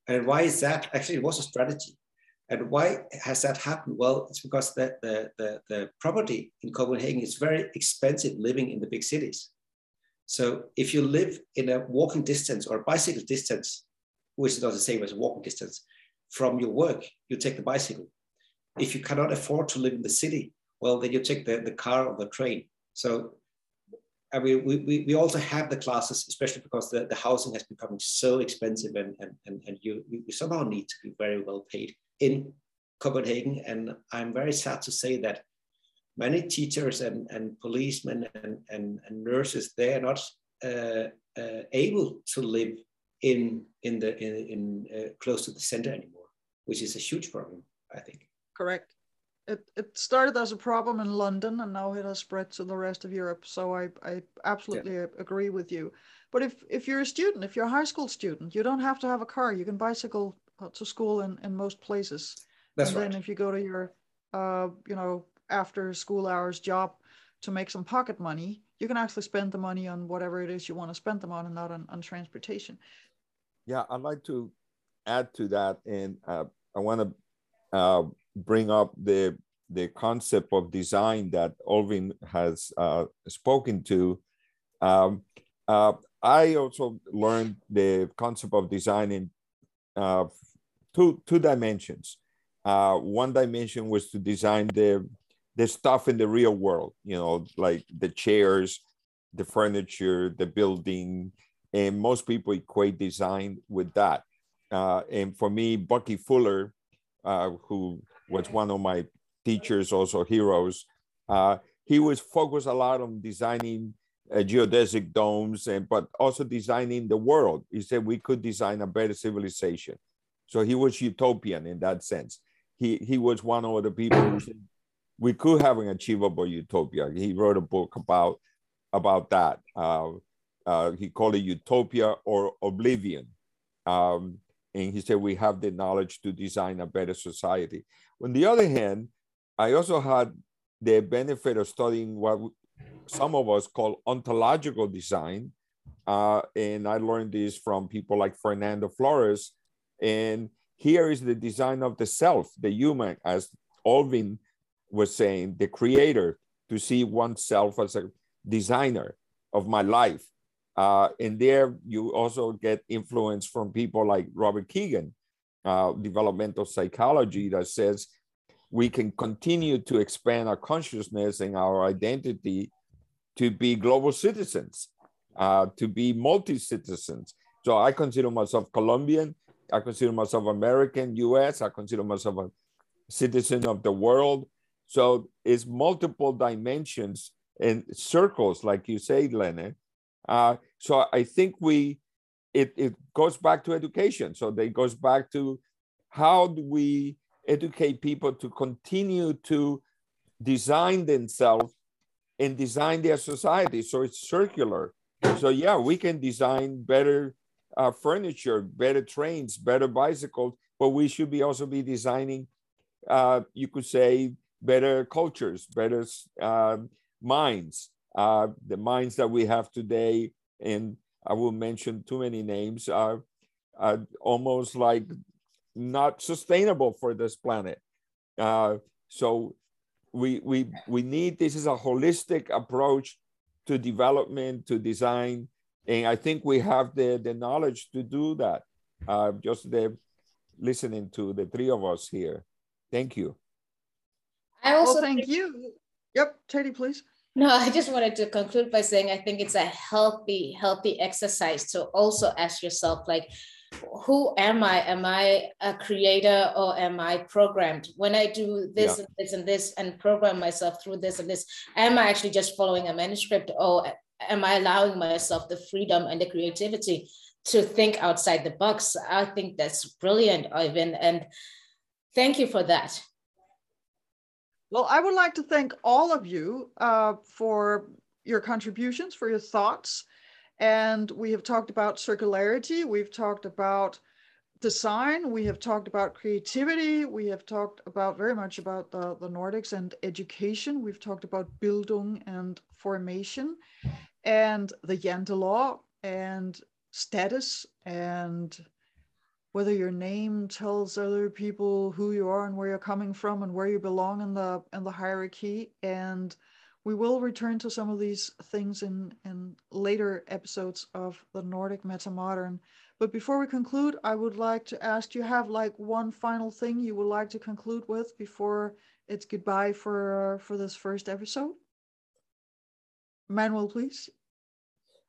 And why is that? Actually, it was a strategy. And why has that happened? Well, it's because the, the, the, the property in Copenhagen is very expensive living in the big cities. So if you live in a walking distance or a bicycle distance, which is not the same as walking distance, from your work, you take the bicycle. If you cannot afford to live in the city, well, then you take the, the car or the train. So We, we, we also have the classes, especially because the, the housing has become so expensive and, and, and, and you, you somehow need to be very well paid in Copenhagen. And I'm very sad to say that many teachers and, and policemen and, and, and nurses, they are not uh, uh, able to live in, in, the, in, in uh, close to the center anymore, which is a huge problem, I think. Correct. It, it started as a problem in London and now it has spread to the rest of Europe. So I, I absolutely yeah. agree with you. But if, if you're a student, if you're a high school student, you don't have to have a car. You can bicycle to school in, in most places. That's and right. then if you go to your, uh, you know, after school hours job to make some pocket money, you can actually spend the money on whatever it is you want to spend them on and not on, on transportation. Yeah, I'd like to add to that. And uh, I want to uh, bring up the the concept of design that Oyvind has uh, spoken to. Um, uh, I also learned the concept of design in uh, two two dimensions. Uh, one dimension was to design the the stuff in the real world, you know, like the chairs, the furniture, the building, and most people equate design with that. Uh, and for me, Bucky Fuller, uh, who was one of my teachers, also heroes, uh, he was focused a lot on designing uh, geodesic domes, and but also designing the world. He said we could design a better civilization. So he was utopian in that sense. He he was one of the people who said we could have an achievable utopia. He wrote a book about about that. Uh, uh, he called it Utopia or Oblivion. Um, and he said we have the knowledge to design a better society. On the other hand, I also had the benefit of studying what some of us call ontological design. Uh, and I learned this from people like Fernando Flores. And here is the design of the self, the human, as Oyvind was saying, the creator, to see oneself as a designer of my life. Uh, and there you also get influence from people like Robert Kegan, uh, developmental psychology, that says we can continue to expand our consciousness and our identity to be global citizens, uh, to be multi citizens. So I consider myself Colombian. I consider myself American, US. I consider myself a citizen of the world. So it's multiple dimensions and circles, like you say, Lene. Uh, so I think we, it, it goes back to education. So it goes back to how do we educate people to continue to design themselves and design their society. So it's circular. So yeah, we can design better uh, furniture, better trains, better bicycles, but we should be also be designing, uh, you could say, better cultures, better uh, minds. Uh, the minds that we have today, and I will mention too many names, are, are almost like not sustainable for this planet. Uh, so we, we, we need, this is a holistic approach to development, to design. And I think we have the, the knowledge to do that. Uh, just the listening to the three of us here. Thank you. I also well, thank you. Yep, Teddy, please. No, I just wanted to conclude by saying I think it's a healthy, healthy exercise to also ask yourself, like, who am I? Am I a creator or am I programmed? When I do this yeah. and this and this and program myself through this and this, am I actually just following a manuscript or am I allowing myself the freedom and the creativity to think outside the box? I think that's brilliant, Oyvind. And thank you for that. Well, I would like to thank all of you uh, for your contributions, for your thoughts. And we have talked about circularity. We've talked about design, we have talked about creativity, we have talked about very much about the, the Nordics and education, we've talked about Bildung and formation, and the Jantelov and status and whether your name tells other people who you are and where you're coming from and where you belong in the in the hierarchy and we will return to some of these things in in later episodes of the Nordic Metamodern. But before we conclude, I would like to ask, do you have like one final thing you would like to conclude with before it's goodbye for for this first episode? Manuel, please.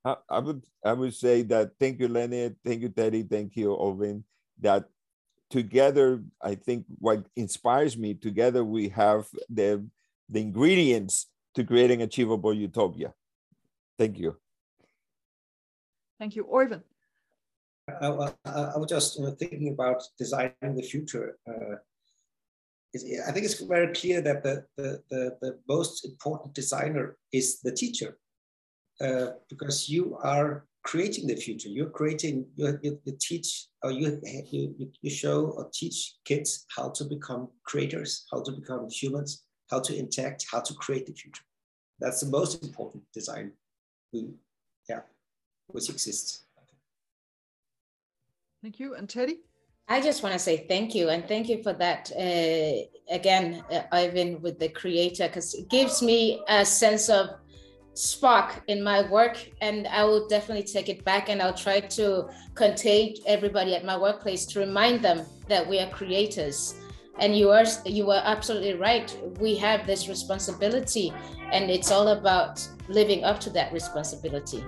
I, I would I would say that thank you, Lene, thank you, Teddy, thank you, Oyvind. That together, I think what inspires me, together we have the the ingredients to creating achievable utopia. Thank you. Thank you, Oyvind. I, I, I was just you know, thinking about designing the future. Uh, I think it's very clear that the, the, the, the most important designer is the teacher uh, because you are creating the future. You're creating, you, you, you teach, or you, you, you show or teach kids how to become creators, how to become humans, how to interact, how to create the future. That's the most important design, we, yeah, which exists. Thank you. And Teddy? I just want to say thank you and thank you for that uh, again, uh, Oyvind, with the creator, because it gives me a sense of spark in my work and i will definitely take it back and i'll try to contain everybody at my workplace to remind them that we are creators. And you are you are absolutely right. We have this responsibility and it's all about living up to that responsibility